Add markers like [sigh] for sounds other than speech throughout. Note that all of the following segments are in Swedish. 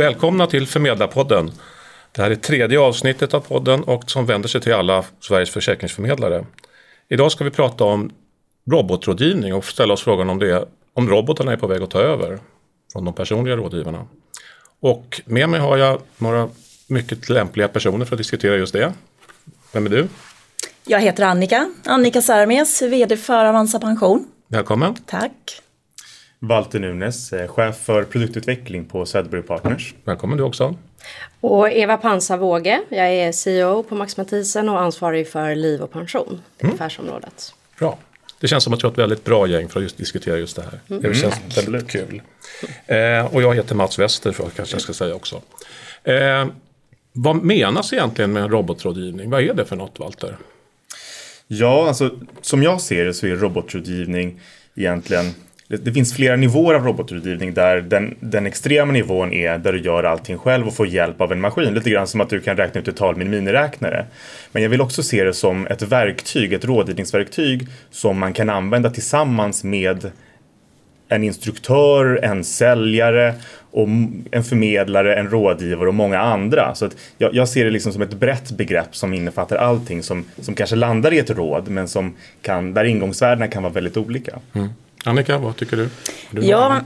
Välkomna till Förmedlarpodden. Det här är tredje avsnittet av podden och som vänder sig till alla Sveriges försäkringsförmedlare. Idag ska vi prata om robotrådgivning och ställa oss frågan om, det, om robotarna är på väg att ta över från de personliga rådgivarna. Och med mig har jag några mycket lämpliga personer för att diskutera just det. Vem är du? Jag heter Annika, Annika Särmes, VD för Avanza Pension. Välkommen. Tack. Walter Nunes, eh, chef för produktutveckling på Söderberg Partners. Välkommen du också. Och Eva Pansarvåge, jag är CEO på Max Mathisen och ansvarig för liv och pension, mm. affärsområdet. Bra. Det känns som att du har ett väldigt bra gäng för att just diskutera just det här. Mm. Det känns mm. väldigt kul. Eh, och jag heter Mats Wester, för kanske jag ska säga också. Eh, vad menas egentligen med robotrådgivning? Vad är det för något, Walter? Ja, alltså som jag ser det så är robotrådgivning egentligen det, finns flera nivåer av robotrådgivning där den, den extrema nivån är där du gör allting själv och får hjälp av en maskin. Lite grann som att du kan räkna ut ett tal med en miniräknare. Men jag vill också se det som ett verktyg, ett rådgivningsverktyg som man kan använda tillsammans med en instruktör, en säljare, och en förmedlare, en rådgivare och många andra. Så att jag, jag, ser det liksom som ett brett begrepp som innefattar allting som, som kanske landar i ett råd men som kan, där ingångsvärdena kan vara väldigt olika. Mm. Annika, vad tycker du? du [clears throat] ja,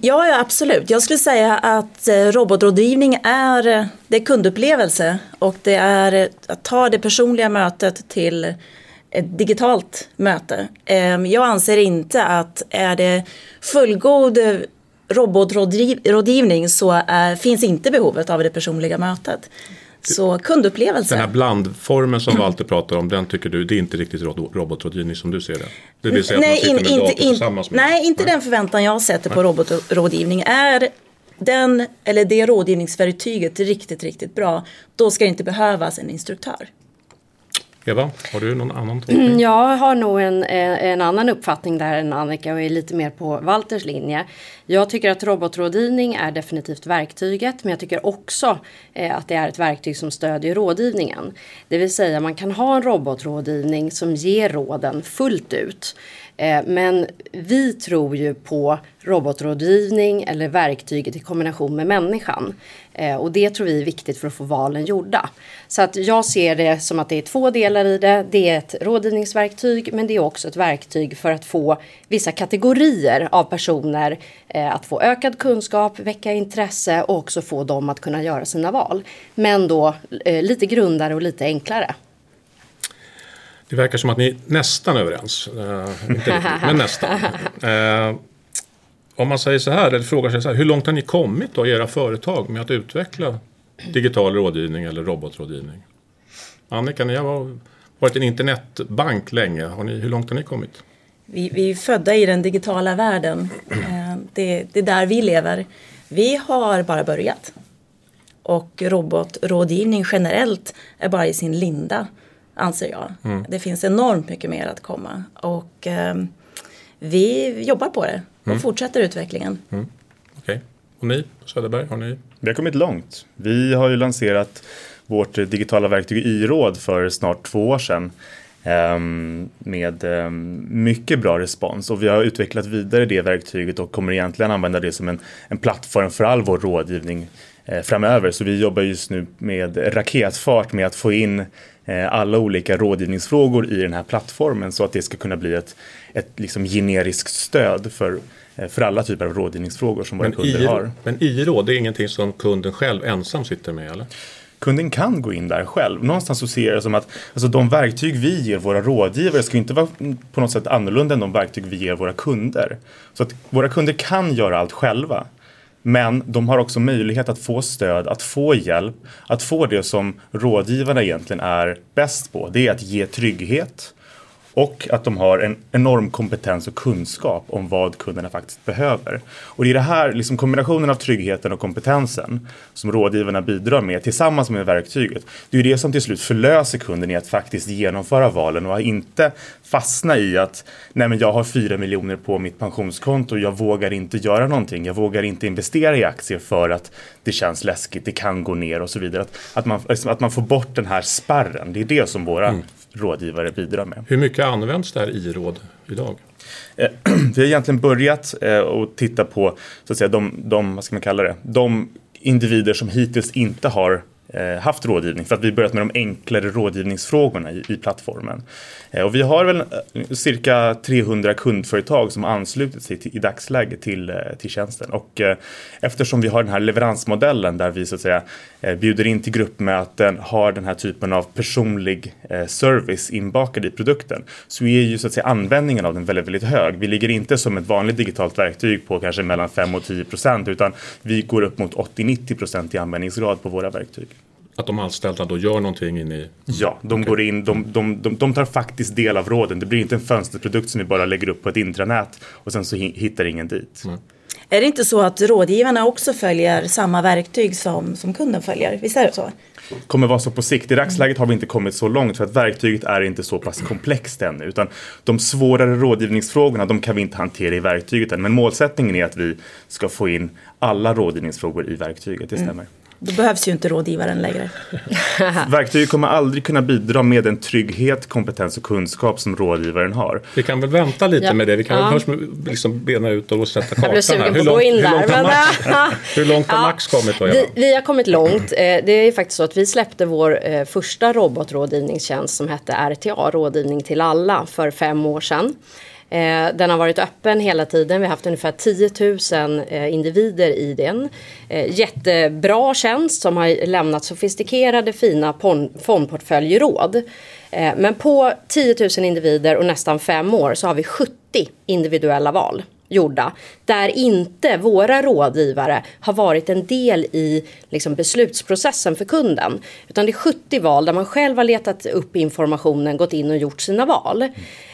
ja, absolut. Jag skulle säga att eh, robotrådgivning är, eh, det är kundupplevelse och det är eh, att ta det personliga mötet till ett digitalt möte. Ehm, jag anser inte att är det fullgod robotrådgivning så finns inte behovet av det personliga mötet. Så kundupplevelsen. Den här blandformen som Walter pratar om, den tycker du, det är inte riktigt robotrådgivning som du ser det? Det vill säga nej, att man sitter med inte, tillsammans med Nej, inte nej. den förväntan jag sätter på robotrådgivning. Är den, eller det rådgivningsverktyget riktigt, riktigt bra, då ska det inte behövas en instruktör. Eva, har du någon annan tolkning? Mm, jag har nog en, en annan uppfattning där än Annika och är lite mer på Walters linje. Jag tycker att robotrådgivning är definitivt verktyget men jag tycker också eh, att det är ett verktyg som stödjer rådgivningen. Det vill säga man kan ha en robotrådgivning som ger råden fullt ut. Eh, men vi tror ju på robotrådgivning eller verktyget i kombination med människan. Eh, och det tror vi är viktigt för att få valen gjorda. Så att jag ser det som att det är två delar i det. Det är ett rådgivningsverktyg men det är också ett verktyg för att få vissa kategorier av personer eh, att få ökad kunskap, väcka intresse och också få dem att kunna göra sina val. Men då lite grundare och lite enklare. Det verkar som att ni är nästan överens. Uh, inte riktigt, men [laughs] nästan. Uh, om man säger så här, eller frågar sig så här, hur långt har ni kommit då i era företag med att utveckla digital rådgivning eller robotrådgivning? Annika, ni har varit en internetbank länge. Har ni, hur långt har ni kommit? Vi, vi är födda i den digitala världen. Uh, det, det är där vi lever. Vi har bara börjat. Och robotrådgivning generellt är bara i sin linda anser jag. Mm. Det finns enormt mycket mer att komma och eh, vi jobbar på det och mm. fortsätter utvecklingen. Mm. Okej, okay. och ni på Söderberg, har ni? Vi har kommit långt. Vi har ju lanserat vårt digitala verktyg i-råd för snart två år sedan ehm, med ehm, mycket bra respons och vi har utvecklat vidare det verktyget och kommer egentligen använda det som en, en plattform för all vår rådgivning eh, framöver. Så vi jobbar just nu med raketfart med att få in alla olika rådgivningsfrågor i den här plattformen så att det ska kunna bli ett, ett liksom generiskt stöd för, eh, för alla typer av rådgivningsfrågor som våra men kunder i, har. Men i-råd, det är ingenting som kunden själv ensam sitter med eller? kunden kan gå in där själv. Någonstans så ser jag det som att alltså, de verktyg vi ger våra rådgivare ska inte vara på något sätt annorlunda än de verktyg vi ger våra kunder. Så att våra kunder kan göra allt själva. Men de har också möjlighet att få stöd, att få hjälp, att få det som rådgivarna egentligen är bäst på. Det är att ge trygghet, och att de har en enorm kompetens och kunskap om vad kunderna faktiskt behöver. Och det är det här, liksom kombinationen av tryggheten och kompetensen som rådgivarna bidrar med tillsammans med verktyget. Det är det som till slut förlöser kunden i att faktiskt genomföra valen och inte fastna i att nej men jag har fyra miljoner på mitt pensionskonto och jag vågar inte göra någonting. Jag vågar inte investera i aktier för att det känns läskigt, det kan gå ner och så vidare. Att, att, man, att man får bort den här spärren. Det är det som våra mm rådgivare bidrar med. Hur mycket används det här i-råd idag? Eh, [clears throat] vi har egentligen börjat eh, att titta på så att säga, de, de, vad ska man kalla det, de individer som hittills inte har eh, haft rådgivning för att vi börjat med de enklare rådgivningsfrågorna i, i plattformen. Och vi har väl cirka 300 kundföretag som anslutit sig till, i dagsläget till, till tjänsten. Och eftersom vi har den här leveransmodellen där vi så att säga bjuder in till gruppmöten, har den här typen av personlig service inbakad i produkten så är ju så att säga användningen av den väldigt, väldigt hög. Vi ligger inte som ett vanligt digitalt verktyg på kanske mellan 5 och 10 procent utan vi går upp mot 80-90 procent i användningsgrad på våra verktyg. Att de anställda då gör någonting in i... Ja, de okay. går in, de, de, de, de, tar faktiskt del av råden. Det blir inte en fönsterprodukt som vi bara lägger upp på ett intranät och sen så hittar ingen dit. Mm. Är det inte så att rådgivarna också följer samma verktyg som, som kunden följer? Visst är det så? kommer vara så på sikt. I dagsläget har vi inte kommit så långt för att verktyget är inte så pass komplext ännu. Utan de svårare rådgivningsfrågorna de kan vi inte hantera i verktyget än. Men målsättningen är att vi ska få in alla rådgivningsfrågor i verktyget, det stämmer. Mm. Då behövs ju inte rådgivaren längre. [laughs] Verktyget kommer aldrig kunna bidra med den trygghet, kompetens och kunskap som rådgivaren har. Vi kan väl vänta lite ja. med det. Vi kan ja. först liksom bena ut och sätta kartan. Jag blir sugen på att gå in där. Hur långt, men, Max, [laughs] hur långt har Max kommit? Då, vi, vi, har kommit långt. Eh, det är faktiskt så att vi släppte vår eh, första robotrådgivningstjänst som hette RTA, Rådgivning till alla, för fem år sedan. Eh, den har varit öppen hela tiden. Vi har haft ungefär 10 000 eh, individer i den. Eh, jättebra tjänst som har lämnat sofistikerade fina fondportföljråd. Eh, men på 10 000 individer och nästan fem år så har vi 70 individuella val gjorda där inte våra rådgivare har varit en del i liksom, beslutsprocessen för kunden. Utan det är 70 val där man själv har letat upp informationen, gått in och gjort sina val.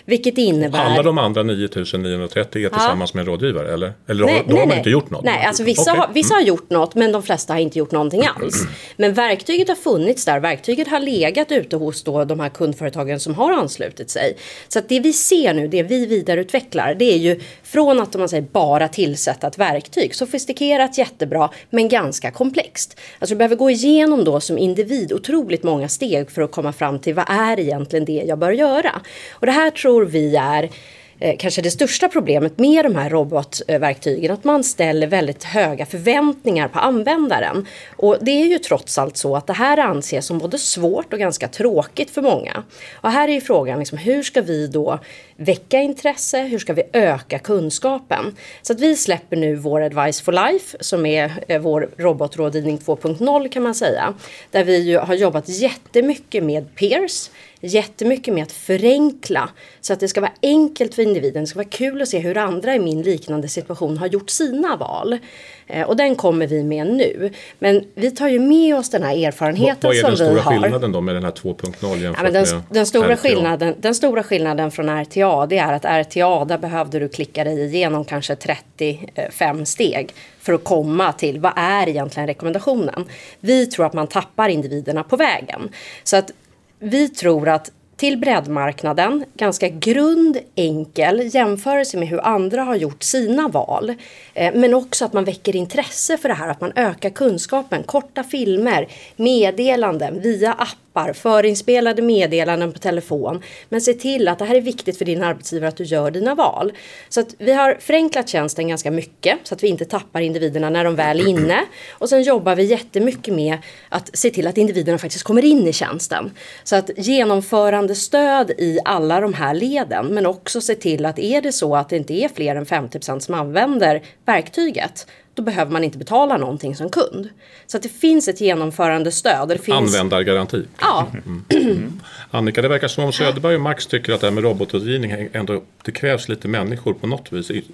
Vilket innebär... Alla de andra 9930 är tillsammans ja. med en rådgivare eller? Eller nej, då, då nej, har man inte gjort något? Nej, alltså vissa, okay. har, vissa mm. har gjort något men de flesta har inte gjort någonting [clears throat] alls. Men verktyget har funnits där, verktyget har legat ute hos då de här kundföretagen som har anslutit sig. Så att det vi ser nu, det vi vidareutvecklar, det är ju från att man säger bara tillsätta ett verktyg, sofistikerat, jättebra, men ganska komplext. Alltså du behöver gå igenom då som individ otroligt många steg för att komma fram till vad är egentligen det jag bör göra. Och det här tror vi är eh, kanske det största problemet med de här robotverktygen. Att man ställer väldigt höga förväntningar på användaren. Och det är ju trots allt så att det här anses som både svårt och ganska tråkigt för många. Och här är ju frågan liksom, hur ska vi då väcka intresse? Hur ska vi öka kunskapen? Så att vi släpper nu vår Advice for Life som är eh, vår robotrådgivning 2.0 kan man säga. Där vi ju har jobbat jättemycket med peers jättemycket med att förenkla så att det ska vara enkelt för individen. Det ska vara kul att se hur andra i min liknande situation har gjort sina val. Eh, och den kommer vi med nu. Men vi tar ju med oss den här erfarenheten som vi har. Vad är den stora skillnaden då med den här 2.0 jämfört ja, den, med den stora RTA? Skillnaden, den stora skillnaden från RTA det är att RTA där behövde du klicka dig igenom kanske 35 steg för att komma till vad är egentligen rekommendationen. Vi tror att man tappar individerna på vägen. Så att vi tror att till breddmarknaden, ganska grund, enkel jämförelse med hur andra har gjort sina val. Eh, men också att man väcker intresse för det här, att man ökar kunskapen. Korta filmer, meddelanden via app appar, förinspelade meddelanden på telefon. Men se till att det här är viktigt för din arbetsgivare att du gör dina val. Så att vi har förenklat tjänsten ganska mycket så att vi inte tappar individerna när de väl är inne. Och sen jobbar vi jättemycket med att se till att individerna faktiskt kommer in i tjänsten. Så att genomförande stöd i alla de här leden men också se till att är det så att det inte är fler än 50% som använder verktyget då behöver man inte betala någonting som kund. Så att det finns ett genomförande stöd. Det finns... Användargaranti. Ja. Mm. Mm. Annika, det verkar som om Söderberg och Max tycker att det här med robotrådgivning ändå det krävs lite människor på något vis i,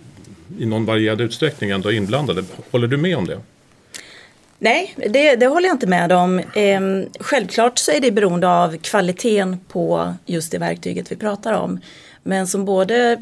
i någon varierad utsträckning ändå inblandade. Håller du med om det? Nej, det, det, håller jag inte med om. Ehm, självklart så är det beroende av kvaliteten på just det verktyget vi pratar om. Men som både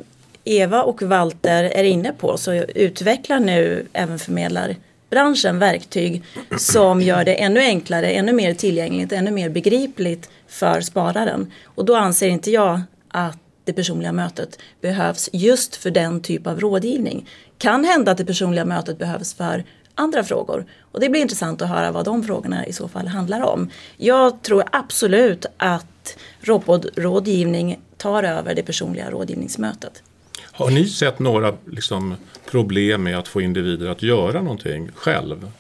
Eva och Walter är inne på så utvecklar nu även förmedlarbranschen verktyg som gör det ännu enklare, ännu mer tillgängligt, ännu mer begripligt för spararen. Och då anser inte jag att det personliga mötet behövs just för den typ av rådgivning. Kan hända att det personliga mötet behövs för andra frågor. Och det blir intressant att höra vad de frågorna i så fall handlar om. Jag tror absolut att robotrådgivning tar över det personliga rådgivningsmötet. Har ni sett några liksom, problem med att få individer att göra någonting själv?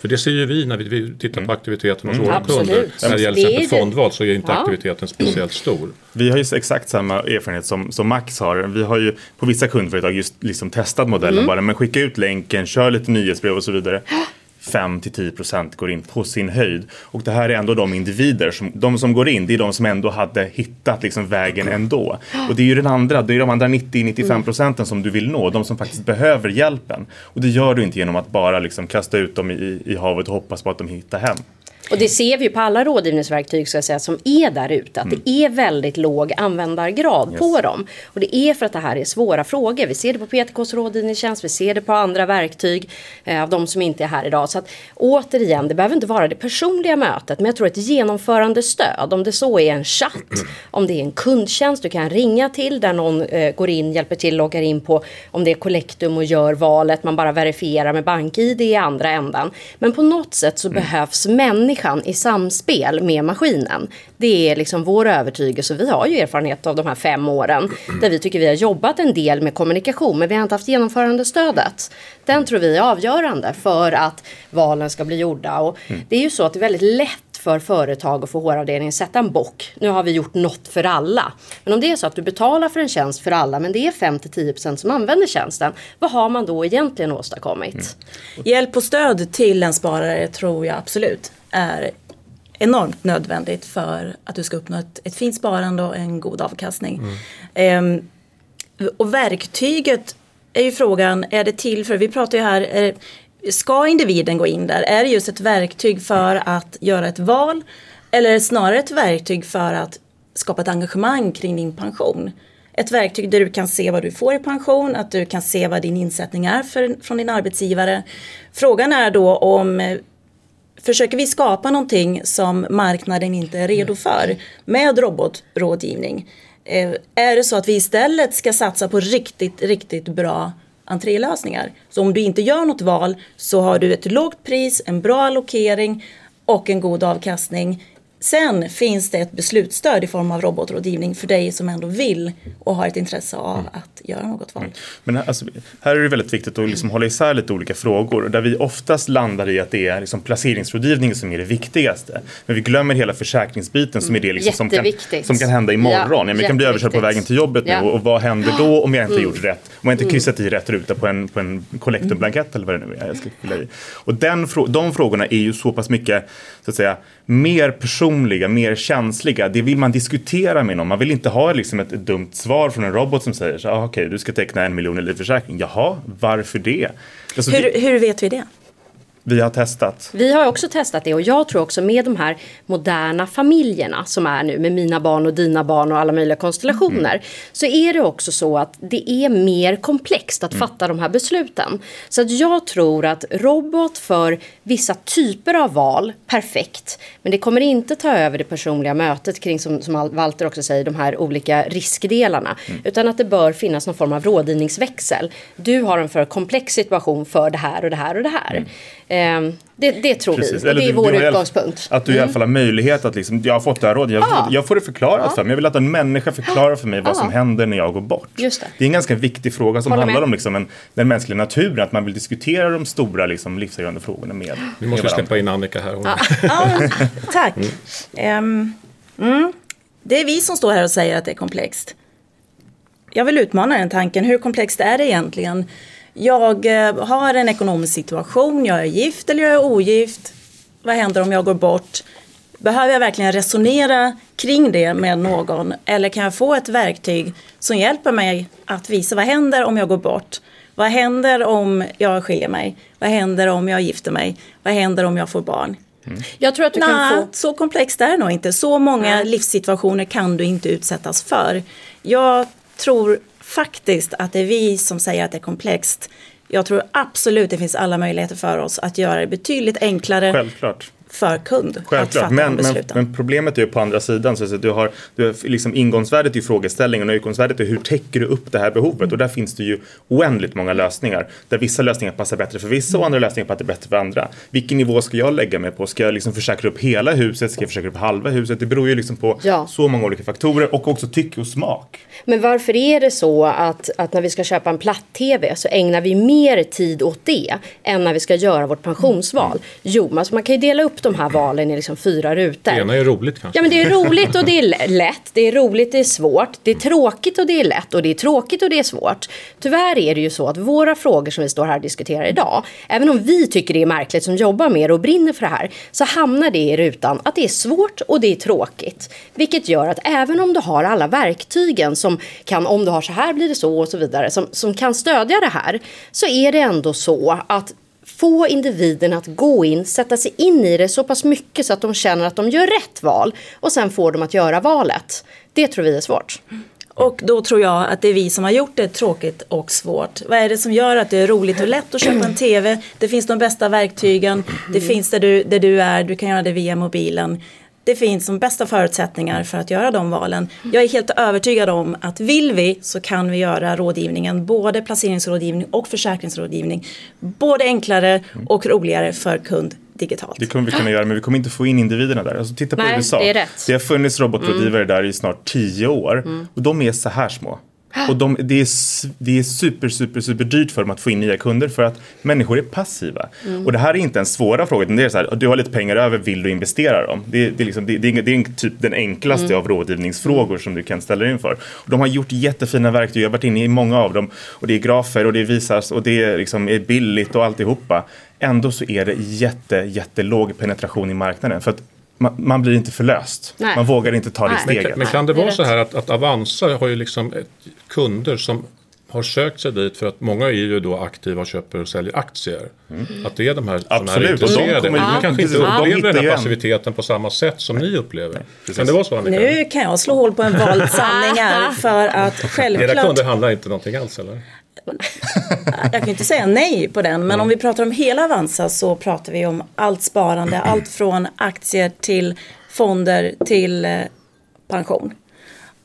För det ser ju vi när vi, tittar på aktiviteten hos våra Absolut. kunder. När det gäller till exempel fondval så är inte Ja. aktiviteten speciellt stor. Vi har ju exakt samma erfarenhet som, som Max har. Vi har ju på vissa kundföretag just liksom testat modellen Mm. bara. Men skicka ut länken, kör lite nyhetsbrev och så vidare. 5-10% går in på sin höjd. Och det här är ändå de individer, som, de som går in, det är de som ändå hade hittat liksom vägen ändå. Och det är ju den andra, det är de andra 90-95 procenten som du vill nå, de som faktiskt behöver hjälpen. Och det gör du inte genom att bara liksom kasta ut dem i, i havet och hoppas på att de hittar hem. Och det ser vi ju på alla rådgivningsverktyg ska jag säga, som är där ute. Att det är väldigt låg användargrad på dem. Och det är för att det här är svåra frågor. Vi ser det på PTKs rådgivningstjänst, vi ser det på andra verktyg eh, av de som inte är här idag. Så att återigen, det behöver inte vara det personliga mötet. Men jag tror ett genomförande stöd, om det så är en chatt, [clears throat] om det är en kundtjänst du kan ringa till där någon eh, går in, hjälper till, loggar in på om det är Collectum och gör valet, man bara verifierar med BankID i andra ändan. Men på något sätt så behövs människan i samspel med maskinen. Det är liksom vår övertygelse. Vi har ju erfarenhet av de här fem åren där vi tycker vi har jobbat en del med kommunikation men vi har inte haft genomförandestödet. Den tror vi är avgörande för att valen ska bli gjorda. Och Det är ju så att det är väldigt lätt för företag och för HR-avdelningen sätta en bock. Nu har vi gjort något för alla. Men om det är så att du betalar för en tjänst för alla men det är 5-10% som använder tjänsten. Vad har man då egentligen åstadkommit? Mm. Hjälp och stöd till en sparare tror jag absolut är enormt nödvändigt för att du ska uppnå ett, ett fint sparande och en god avkastning. Ehm, och verktyget är ju frågan, är det till för, vi pratar ju här, är, ska individen gå in där? Är det just ett verktyg för att göra ett val? Eller är det snarare ett verktyg för att skapa ett engagemang kring din pension? Ett verktyg där du kan se vad du får i pension, att du kan se vad din insättning är för, från din arbetsgivare. Frågan är då om Försöker vi skapa någonting som marknaden inte är redo för med robotrådgivning? Eh, är det så att vi istället ska satsa på riktigt, riktigt bra entrélösningar? Så om du inte gör något val så har du ett lågt pris, en bra allokering och en god avkastning. Sen finns det ett beslutsstöd i form av robotrådgivning för dig som ändå vill och har ett intresse av att göra något val. Men här- alltså, här är det väldigt viktigt att liksom hålla isär lite olika frågor. Där vi oftast landar i att det är liksom placeringsrådgivning som är det viktigaste. Men vi glömmer hela försäkringsbiten som är det liksom som, kan, som kan hända imorgon. Ja, Ja, men jag kan bli överkörd på vägen till jobbet nu. Ja. Och, och vad händer då om jag inte gjort rätt? Om jag inte kryssat i rätt ruta på en, på en collectorblankett eller vad det nu är jag ska fylla i. Och den, de frågorna är ju så pass mycket så att säga, mer personliga, mer känsliga. Det vill man diskutera med någon. Man vill inte ha liksom ett, dumt svar från en robot som säger så ah, okej, du ska teckna en miljon i livförsäkring. Jaha, varför det? Alltså, det Hur, hur vet vi det? Vi har testat. Vi har också testat det och jag tror också med de här moderna familjerna som är nu med mina barn och dina barn och alla möjliga konstellationer så är det också så att det är mer komplext att fatta de här besluten. Så att jag tror att robot för vissa typer av val, perfekt. Men det kommer inte ta över det personliga mötet kring som, som Walter också säger, de här olika riskdelarna. Utan att det bör finnas någon form av rådgivningsväxel. Du har en för komplex situation för det här och det här och det här. Ehm, det, det tror Precis. vi. Och det Eller är du- vår du utgångspunkt. Att du i alla fall har möjlighet att liksom, jag har fått det här rådet, jag, Ja. jag får det förklarat för mig. Jag vill att en människa förklarar för mig vad Ja. som händer när jag går bort. Just det. är en ganska viktig fråga som Håller handlar med. om liksom en, den mänskliga naturen, att man vill diskutera de stora liksom, livsavgörande frågorna med, Nu måste vi släppa in Annika här. Tack. Ehm, mm. Det är vi som står här och säger att det är komplext. Jag vill utmana den tanken. Hur komplext är det egentligen? Jag eh, har en ekonomisk situation, jag är gift eller jag är ogift. Vad händer om jag går bort? Behöver jag verkligen resonera kring det med någon? Eller kan jag få ett verktyg som hjälper mig att visa vad händer om jag går bort? Vad händer om jag skiljer mig? Vad händer om jag gifter mig? Vad händer om jag får barn? Jag tror att du kan Nej, få... så komplext är det nog inte. Så många livssituationer kan du inte utsättas för. Jag tror faktiskt att det är vi som säger att det är komplext. Jag tror absolut det finns alla möjligheter för oss att göra det betydligt enklare Självklart för kund att Självklart, fatta men, de men, besluten. men problemet är ju på andra sidan. Så att du har, du har liksom ingångsvärdet är ju frågeställningen och utgångsvärdet är hur täcker du upp det här behovet? Och där finns det ju oändligt många lösningar. Där vissa lösningar passar bättre för vissa och andra lösningar passar bättre för andra. Vilken nivå ska jag lägga mig på? Ska jag liksom försäkra upp hela huset? Ska jag försäkra upp halva huset? Det beror ju liksom på Ja. så många olika faktorer och också tycke och smak. Men varför är det så att, att när vi ska köpa en platt-tv så ägnar vi mer tid åt det än när vi ska göra vårt pensionsval? Jo, men alltså man kan ju dela upp de här valen i liksom fyra rutor. Det ena är roligt kanske. Ja men det är roligt och det är lätt, det är roligt, det är svårt, det är tråkigt och det är lätt och det är tråkigt och det är svårt. Tyvärr är det ju så att våra frågor som vi står här och diskuterar idag, även om vi tycker det är märkligt som jobbar med det och brinner för det här, så hamnar det i rutan att det är svårt och det är tråkigt. Vilket gör att även om du har alla verktygen som kan, om du har så här blir det så och så vidare, som, som kan stödja det här, så är det ändå så att få individerna att gå in, sätta sig in i det så pass mycket så att de känner att de gör rätt val och sen får de att göra valet. Det tror vi är svårt. Och då tror jag att det är vi som har gjort det tråkigt och svårt. Vad är det som gör att det är roligt och lätt att köpa en TV? Det finns de bästa verktygen. Det finns där du, där du är. Du kan göra det via mobilen. Det finns de bästa förutsättningar för att göra de valen. Jag är helt övertygad om att vill vi så kan vi göra rådgivningen, både placeringsrådgivning och försäkringsrådgivning, både enklare och roligare för kund digitalt. Det kommer vi kunna göra men vi kommer inte få in individerna där. Alltså, titta på Nej, USA. det är rätt. Det har funnits robotrådgivare där i snart tio år och de är så här små. Och de, det, är, det är super, super, super dyrt för dem att få in nya kunder för att människor är passiva. Och det här är inte en svåra fråga, utan det är så här, du har lite pengar över, vill du investera dem? Det, är- det, är, liksom, det, det, är, det är typ den enklaste av rådgivningsfrågor som du kan ställa dig inför. Och de har gjort jättefina verktyg, jag har varit inne i många av dem. Och det är grafer och det visas och det är, liksom, är billigt och alltihopa. Ändå så är det jätte, jättelåg penetration i marknaden. För att man, man blir inte förlöst. Nej. Man vågar inte ta det Nej. Men, steget. kan- men kan det vara så här att, att Avanza har ju liksom ett, kunder som har sökt sig dit för att många är ju då aktiva och köper och säljer aktier. Att det är de här som Mm. Är och de intresserade. Men Ja. kanske inte de upplever hittar den här en- passiviteten på samma sätt som ni upplever. Kan det vara så Annika? Nu kan jag slå hål på en vald sanning här [laughs] för att Era självklart kunder handlar inte någonting alls eller? [laughs] Jag kan inte säga nej på den, men om vi pratar om hela Avanza så pratar vi om allt sparande, allt från aktier till fonder till eh, pension.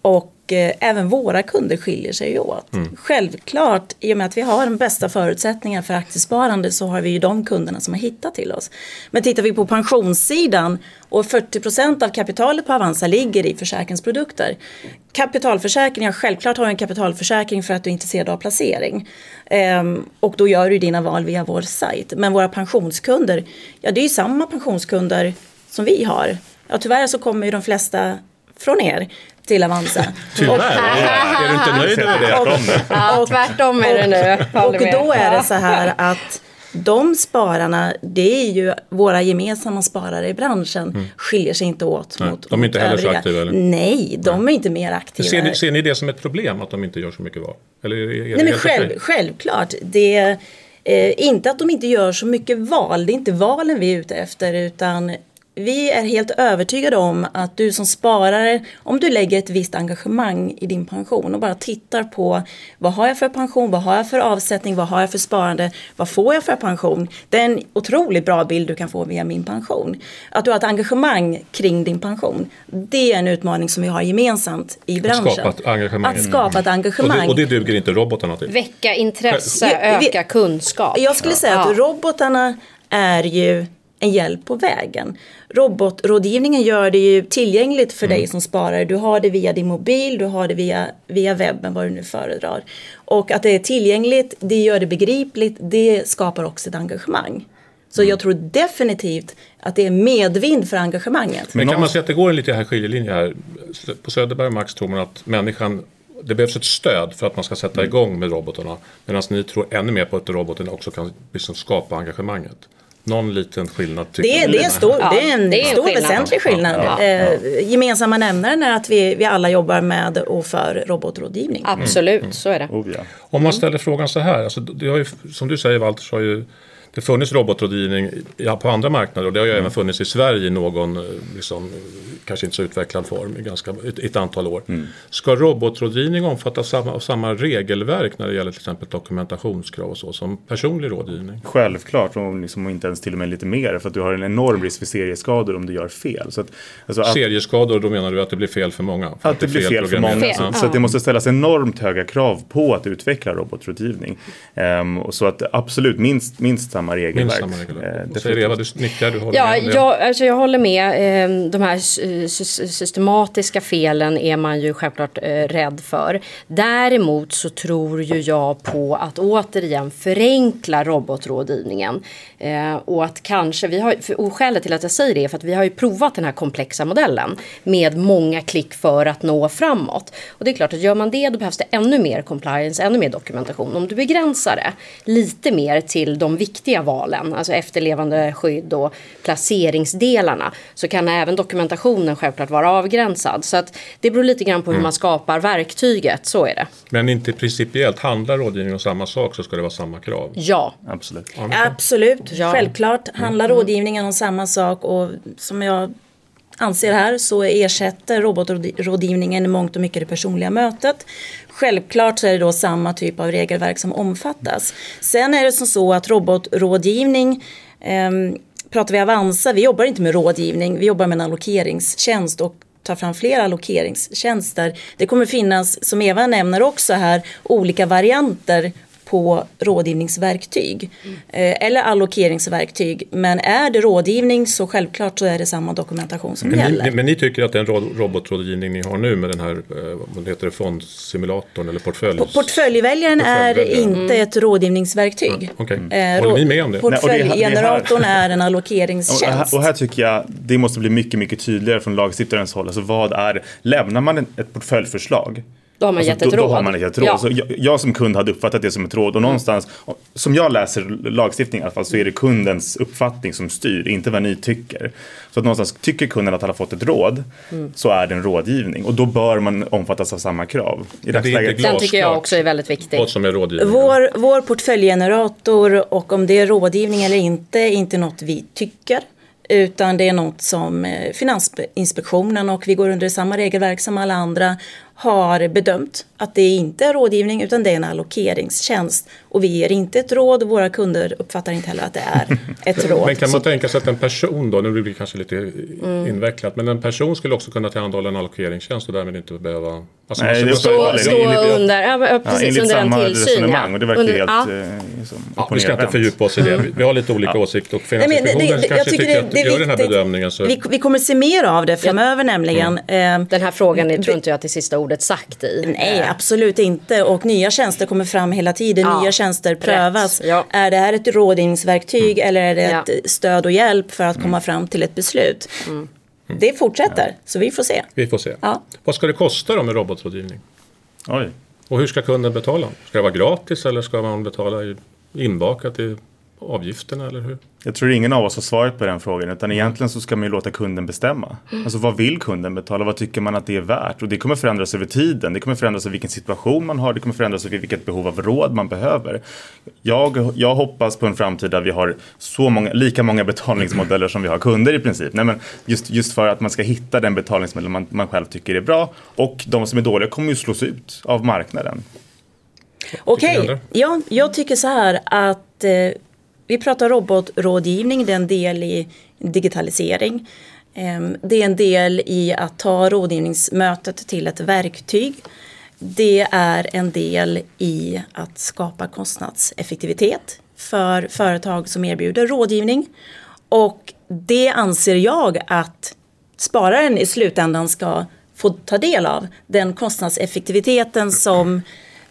Och eh, även våra kunder skiljer sig åt. Självklart, i och med att vi har de bästa förutsättningarna för aktiesparande så har vi ju de kunderna som har hittat till oss. Men tittar vi på pensionssidan och 40% av kapitalet på Avanza ligger i försäkringsprodukter. Kapitalförsäkringar, självklart har du en kapitalförsäkring för att du är intresserad av placering. Ehm, och då gör du dina val via vår sajt. Men våra pensionskunder, ja det är ju samma pensionskunder som vi har. Ja, tyvärr så kommer ju de flesta från er till Avanza. Tyvärr, är du inte nöjd med det? Och, Ja, tvärtom är det nu. och då är det så här att de spararna, det är ju våra gemensamma sparare i branschen, skiljer sig inte åt Nej, mot de är inte heller så övriga. aktiva, eller? Nej, de är inte mer aktiva. Ser ni, ser ni det som ett problem att de inte gör så mycket val? Eller är, är det Nej men själv, självklart. Det är eh, inte att de inte gör så mycket val. Det är inte valen vi är ute efter utan vi är helt övertygade om att du som sparare, om du lägger ett visst engagemang i din pension och bara tittar på vad har jag för pension, vad har jag för avsättning, vad har jag för sparande, vad får jag för pension. Det är en otroligt bra bild du kan få via min pension. Att du har ett engagemang kring din pension, det är en utmaning som vi har gemensamt i branschen. skapa ett engagemang. Att skapa ett Och engagemang. det, och det duger inte robotarna till? Väcka intresse, vi- öka kunskap. Jag skulle säga Ja. att robotarna är ju en hjälp på vägen. Robotrådgivningen gör det ju tillgängligt för dig som sparare. Du har det via din mobil, du har det via, via webben, vad du nu föredrar. Och att det är tillgängligt, det gör det begripligt, det skapar också ett engagemang. Så jag tror definitivt att det är medvind för engagemanget. Men kan man säga att det går en liten här skiljelinje här? På Söderberg och Max tror man att människan det behövs ett stöd för att man ska sätta igång med robotarna. Medan ni tror ännu mer på att roboten också kan liksom skapa engagemanget. Någon liten skillnad tycker Det, ni? det, är, stor, Ja, det är en det är stor skillnad. väsentlig skillnad. Ja, Eh, gemensamma nämnaren är att vi, vi alla jobbar med och för robotrådgivning. Absolut, så är det. Oh, ja. Om man ställer frågan så här, alltså, det har ju, som du säger Walter, så har ju det funnits robotrådgivning ja, på andra marknader och det har ju Mm. även funnits i Sverige i någon, eh, liksom, kanske inte så utvecklad form i ganska, ett, ett antal år. Mm. Ska robotrådgivning omfatta samma, av samma regelverk när det gäller till exempel dokumentationskrav och så som personlig rådgivning? Självklart, och liksom inte ens till och med lite mer. För att du har en enorm risk för serieskador om du gör fel. Så att, alltså att, Serieskador, då menar du att det blir fel för många? För att det blir fel för programmerat. många. Fel. Så, så att det måste ställas enormt höga krav på att utveckla robotrådgivning. Ehm, och så att absolut minst, minst samma regelverk. Minst samma regelverk. Eh, säger Eva, du nickar, du håller Ja, med jag, alltså jag håller med. Eh, De här sy- systematiska felen är man ju självklart eh, rädd för. Däremot så tror ju jag på att återigen förenkla robotrådgivningen. Eh, Och att kanske, vi har, och skälet till att jag säger det är för att vi har ju provat den här komplexa modellen med många klick för att nå framåt. Och det är klart att gör man det då behövs det ännu mer compliance, ännu mer dokumentation. Om du begränsar det lite mer till de viktiga valen, alltså efterlevande skydd och placeringsdelarna, så kan även dokumentationen självklart vara avgränsad. Så att det beror lite grann på hur man skapar verktyget, så är det. Men inte principiellt, handlar rådgivning om samma sak så ska det vara samma krav? Ja. Absolut. Absolut, Ja. självklart handlar rådgivningen om samma sak och som jag anser här så ersätter robotrådgivningen i mångt och mycket det personliga mötet. Självklart så är det då samma typ av regelverk som omfattas. Sen är det som så att robotrådgivning eh, Pratar vi Avanza, vi jobbar inte med rådgivning, vi jobbar med en allokeringstjänst och tar fram fler allokeringstjänster. Det kommer finnas, som Eva nämner också här, olika varianter på rådgivningsverktyg eh, eller allokeringsverktyg. Men är det rådgivning så självklart så är det samma dokumentation som Men ni, gäller. men ni tycker att den ro- robotrådgivning ni har nu med den här, eh, vad heter det, fondsimulatorn eller portfölj? Portföljväljaren är inte ett rådgivningsverktig. Okej, Eh, håller rå- ni med om det? Portföljgeneratorn är en Och här, allokeringstjänst. och här tycker jag det måste bli mycket, mycket tydligare från lagstiftarens håll. Alltså vad är, lämnar man ett portföljförslag Då har man Alltså, gett ett då, råd. Då har man gett ett råd. Ja. Så jag, jag som kund hade uppfattat det som ett råd och någonstans, som jag läser lagstiftningen i alla fall, så är det kundens uppfattning som styr, inte vad ni tycker. Så att någonstans tycker kunden att han har fått ett råd, så är det en rådgivning och då bör man omfattas av samma krav. I det är inte dagsläget, Den tycker jag också är väldigt viktig. Vad som är rådgivning? Vår, vår portföljgenerator och om det är rådgivning eller inte är inte något vi tycker. Utan det är något som eh, Finansinspektionen och vi går under samma regelverk som alla andra har bedömt att det inte är rådgivning utan det är en allokeringstjänst. Och vi ger inte ett råd och våra kunder uppfattar inte heller att det är ett råd. Men kan man tänka sig att en person då, nu blir det kanske lite invecklat, men en person skulle också kunna tillhandahålla en allokeringstjänst och därmed inte behöva... Alltså Nej, det. Stå, stå enligt- under, ja, Ja, precis enligt under en samma tillsyn. resonemang och det verkar Under- helt ja. eh, liksom, Ja, vi ska inte fördjupa oss i det. Vi- Vi har lite olika åsikter och Nej, men det- Finansinspektionen det- kanske jag tycker tycker det- att det gör den här bedömningen så... Vi, vi kommer se mer av det framöver nämligen. Eh, Den här frågan är, tror inte jag att det sista ordet sagt i. Nej, absolut inte. Och nya tjänster kommer fram hela tiden. Ja, Nya tjänster prövas. Ja. Är det här ett rådgivningsverktyg eller är det Ja. ett stöd och hjälp för att komma fram till ett beslut? Det fortsätter, så vi får se. Vi får se. Ja. Vad ska det kosta då med robotrådgivning? Oj. Och hur ska kunden betala? Ska det vara gratis eller ska man betala i- inbakat i avgifterna eller hur? Jag tror ingen av oss har svaret på den frågan utan egentligen så ska man ju låta kunden bestämma. Alltså vad vill kunden betala? Vad tycker man att det är värt? Och det kommer förändras över tiden. Det kommer förändras av vilken situation man har. Det kommer förändras av vilket behov av råd man behöver. Jag, jag hoppas på en framtid där vi har så många, lika många betalningsmodeller som vi har kunder i princip. Nej, men just, just för att man ska hitta den betalningsmodell man, man själv tycker är bra. Och de som är dåliga kommer ju slås ut av marknaden. Okej, andra? ja, jag tycker så här att eh, vi pratar robotrådgivning, det är en del i digitalisering. Ehm, det är en del i att ta rådgivningsmötet till ett verktyg. Det är en del i att skapa kostnadseffektivitet för företag som erbjuder rådgivning. Och det anser jag att spararen i slutändan ska få ta del av. Den kostnadseffektiviteten som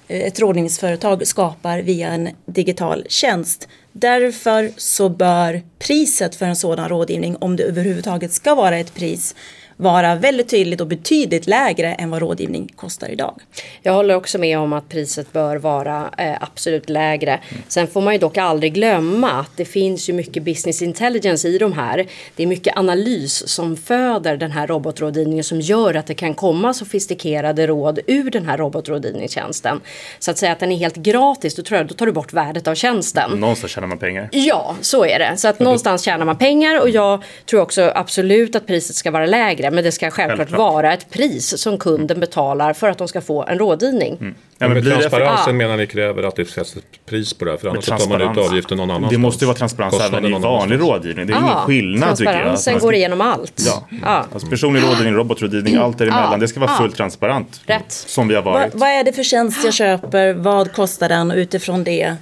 ett rådgivningsföretag skapar via en digital tjänst. Därför så bör priset för en sådan rådgivning, om det överhuvudtaget ska vara ett pris, vara väldigt tydligt och betydligt lägre än vad rådgivning kostar idag. Jag håller också med om att priset bör vara eh, absolut lägre. Sen får man ju dock aldrig glömma att det finns ju mycket business intelligence i de här. Det är mycket analys som föder den här robotrådgivningen som gör att det kan komma sofistikerade råd ur den här robotrådgivningstjänsten. Så att säga att den är helt gratis, då, tror jag, då tar du bort värdet av tjänsten. Någonstans tjänar man pengar. Ja, så är det. Så att någonstans tjänar man pengar och jag tror också absolut att priset ska vara lägre. Men det ska självklart, Självklart. vara ett pris som kunden betalar för att de ska få en rådgivning. Ja, men men transparensen Ah. menar ni kräver att det sätts ett pris på det här för annars tar man ut avgiften någon annanstans. Det måste ju vara transparens även i vanlig annanstans. rådgivning. Det är ingen Ja, skillnad tycker jag. Transparensen Man ska- går igenom allt. Ja. Ja. Alltså personlig rådgivning, robotrådgivning, allt däremellan. Ja. Det ska vara Ja. fullt transparent. Rätt. Som vi har Vad, varit. vad är det för tjänst jag köper? Vad kostar den? Utifrån det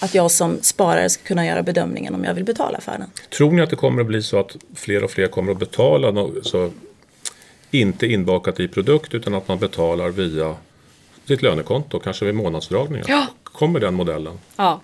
att jag som sparare ska kunna göra bedömningen om jag vill betala för den. Tror ni att det kommer att bli så att fler och fler kommer att betala så inte inbakat i produkt utan att man betalar via sitt lönekonto, kanske vid månadsdragningar? Ja. Kommer den modellen? Ja.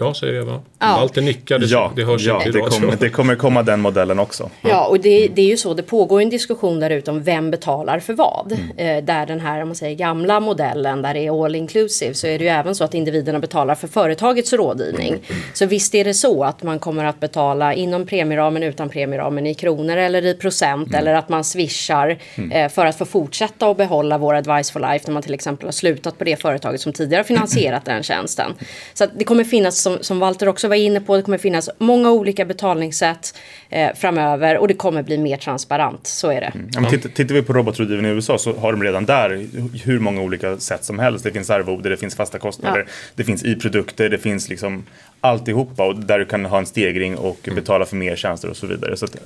Ja, säger Eva. Ja. Alltid nickar, det, Ja, det hörs ja inte i det, kommer, det kommer komma den modellen också. Ja, och det, det är ju så. Det pågår en diskussion där ute om vem betalar för vad. Eh, där den här, om man säger gamla modellen, där det är all inclusive, så är det ju även så att individerna betalar för företagets rådgivning. Så visst är det så att man kommer att betala inom premieramen, utan premieramen i kronor eller i procent eller att man swishar eh, för att få fortsätta och behålla vår advice for life när man till exempel har slutat på det företaget som tidigare har finansierat den tjänsten. Så att det kommer finnas, som, som Walter också var inne på, det kommer finnas många olika betalningssätt eh, framöver och det kommer bli mer transparent. Så är det. Ja, men tittar, tittar vi på robotrådgivning i USA så har de redan där hur många olika sätt som helst. Det finns arvoder, det finns fasta kostnader, Ja. det finns i produkter, det finns liksom alltihopa och där du kan ha en stegring och betala för mer tjänster och så vidare. Så att,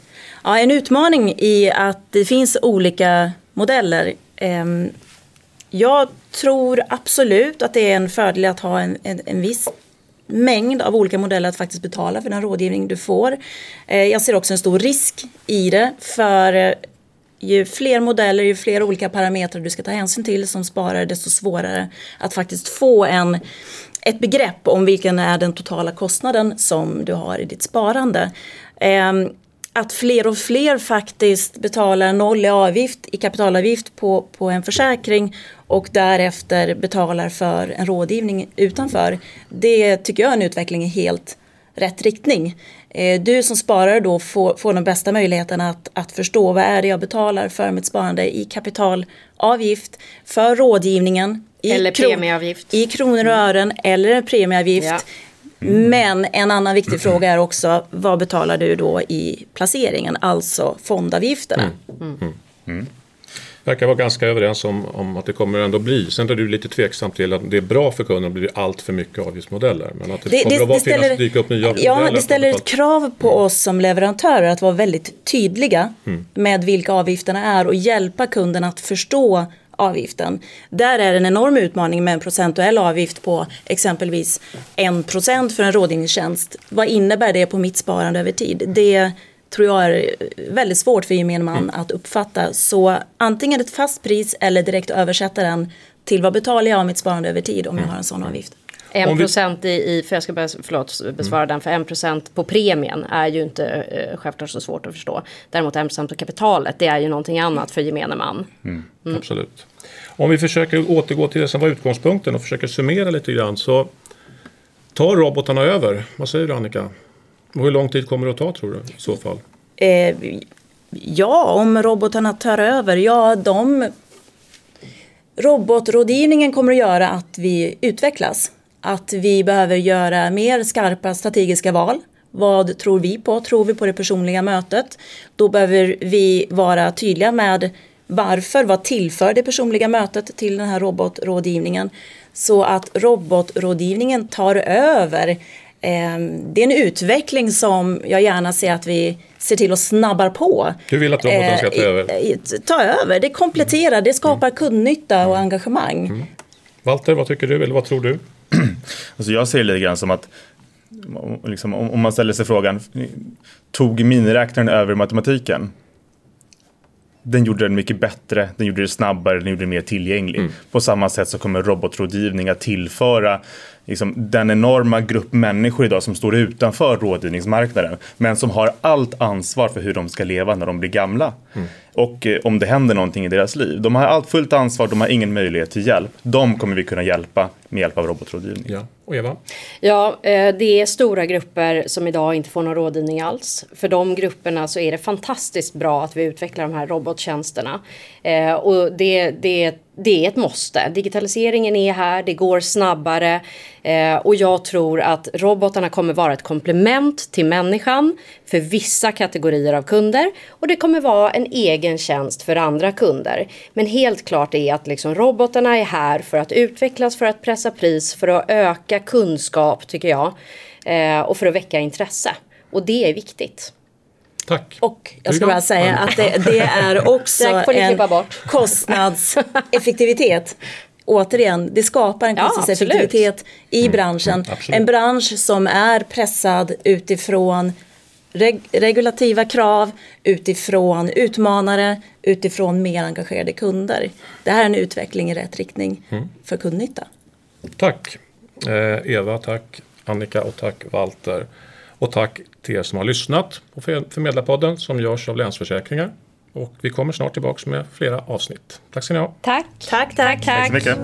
Ja, en utmaning i att det finns olika modeller. Ehm, Jag tror absolut att det är en fördel att ha en, en, en viss mängd av olika modeller att faktiskt betala för den rådgivning du får. Eh, jag ser också en stor risk i det för eh, ju fler modeller, ju fler olika parametrar du ska ta hänsyn till som sparare desto svårare att faktiskt få en, ett begrepp om vilken är den totala kostnaden som du har i ditt sparande. Ehm, att fler och fler faktiskt betalar noll i avgift, i kapitalavgift på, på en försäkring och därefter betalar för en rådgivning utanför. Det tycker jag är en utveckling i helt rätt riktning. Eh, Du som sparare då får, får den bästa möjligheten att, att förstå vad är det jag betalar för mitt sparande i kapitalavgift, för rådgivningen. I Eller premieavgift. I kronor och ören eller en premieavgift. Ja. Men en annan viktig fråga är också vad betalar du då i placeringen, alltså fondavgifterna. verkar vara ganska överens om, om att det kommer ändå bli. Sen är du lite tveksam till att det är bra för kunden att det blir allt för mycket avgiftsmodeller. Men att det, kommer att vara, finnas, dyka upp nya ja, avgiftsmodeller. det ställer ett krav på oss som leverantörer att vara väldigt tydliga Mm. med vilka avgifterna är och hjälpa kunden att förstå avgiften. Där är det en enorm utmaning med en procentuell avgift på exempelvis 1% för en rådgivningstjänst. Vad innebär det på mitt sparande över tid? Det tror jag är väldigt svårt för gemene man att uppfatta. Så antingen ett fast pris eller direkt översätta den till vad betalar jag av mitt sparande över tid om jag har en sån avgift. En Om vi- procent i, i, för jag ska förlåt, besvara den, för en procent på premien är ju inte eh, självklart så svårt att förstå. Däremot en procent på kapitalet, det är ju någonting annat för gemene man. Absolut. Om vi försöker återgå till det som var utgångspunkten och försöker summera lite grann så tar robotarna över. Vad säger du Annika? Och hur lång tid kommer det att ta tror du i så fall? Eh, ja, om robotarna tar över, ja de... Robotrådgivningen kommer att göra att vi utvecklas. Att vi behöver göra mer skarpa strategiska val. Vad tror vi på? Tror vi på det personliga mötet? Då behöver vi vara tydliga med varför, vad tillför det personliga mötet till den här robotrådgivningen? Så att robotrådgivningen tar över Eh, Det är en utveckling som jag gärna ser att vi ser till att snabbar på. Du vill att robotarna ska ta Eh, över? Ta över, det kompletterar, det skapar kundnytta och engagemang. Walter, vad tycker du eller vad tror du? [clears throat] Alltså jag ser det lite grann som att liksom, om om man ställer sig frågan, tog miniräknaren över matematiken? Den gjorde den mycket bättre, den gjorde det snabbare, den gjorde det mer tillgänglig. Mm. På samma sätt så kommer robotrådgivning att tillföra liksom, den enorma grupp människor idag som står utanför rådgivningsmarknaden men som har allt ansvar för hur de ska leva när de blir gamla. Mm. Och eh, om det händer någonting i deras liv. De har allt fullt ansvar, de har ingen möjlighet till hjälp. De kommer vi kunna hjälpa med hjälp av robotrådgivning. Ja. Och Eva? Ja, eh, det är stora grupper som idag inte får någon rådgivning alls. För de grupperna så är det fantastiskt bra att vi utvecklar de här robottjänsterna. Eh, och det, det, det är ett måste. Digitaliseringen är här, det går snabbare eh, och jag tror att robotarna kommer vara ett komplement till människan för vissa kategorier av kunder och det kommer vara en egen tjänst för andra kunder. Men helt klart är att liksom robotarna är här för att utvecklas, för att pressa pris, för att öka kunskap tycker jag eh, och för att väcka intresse. Och det är viktigt. Tack. Och jag ska bara säga att det, det är [laughs] också en kostnadseffektivitet. [laughs] Återigen, det skapar en kostnadseffektivitet ja, i mm. branschen. Mm, en bransch som är pressad utifrån reg regulativa krav, utifrån utmanare, utifrån mer engagerade kunder. Det här är en utveckling i rätt riktning mm. för kundnytta. Tack eh, Eva, tack Annika och tack Walter. Och tack till er som har lyssnat på Förmedlarpodden som görs av Länsförsäkringar. Och vi kommer snart tillbaka med flera avsnitt. Tack ska ni ha. Tack. Tack, tack, tack. Tack så mycket.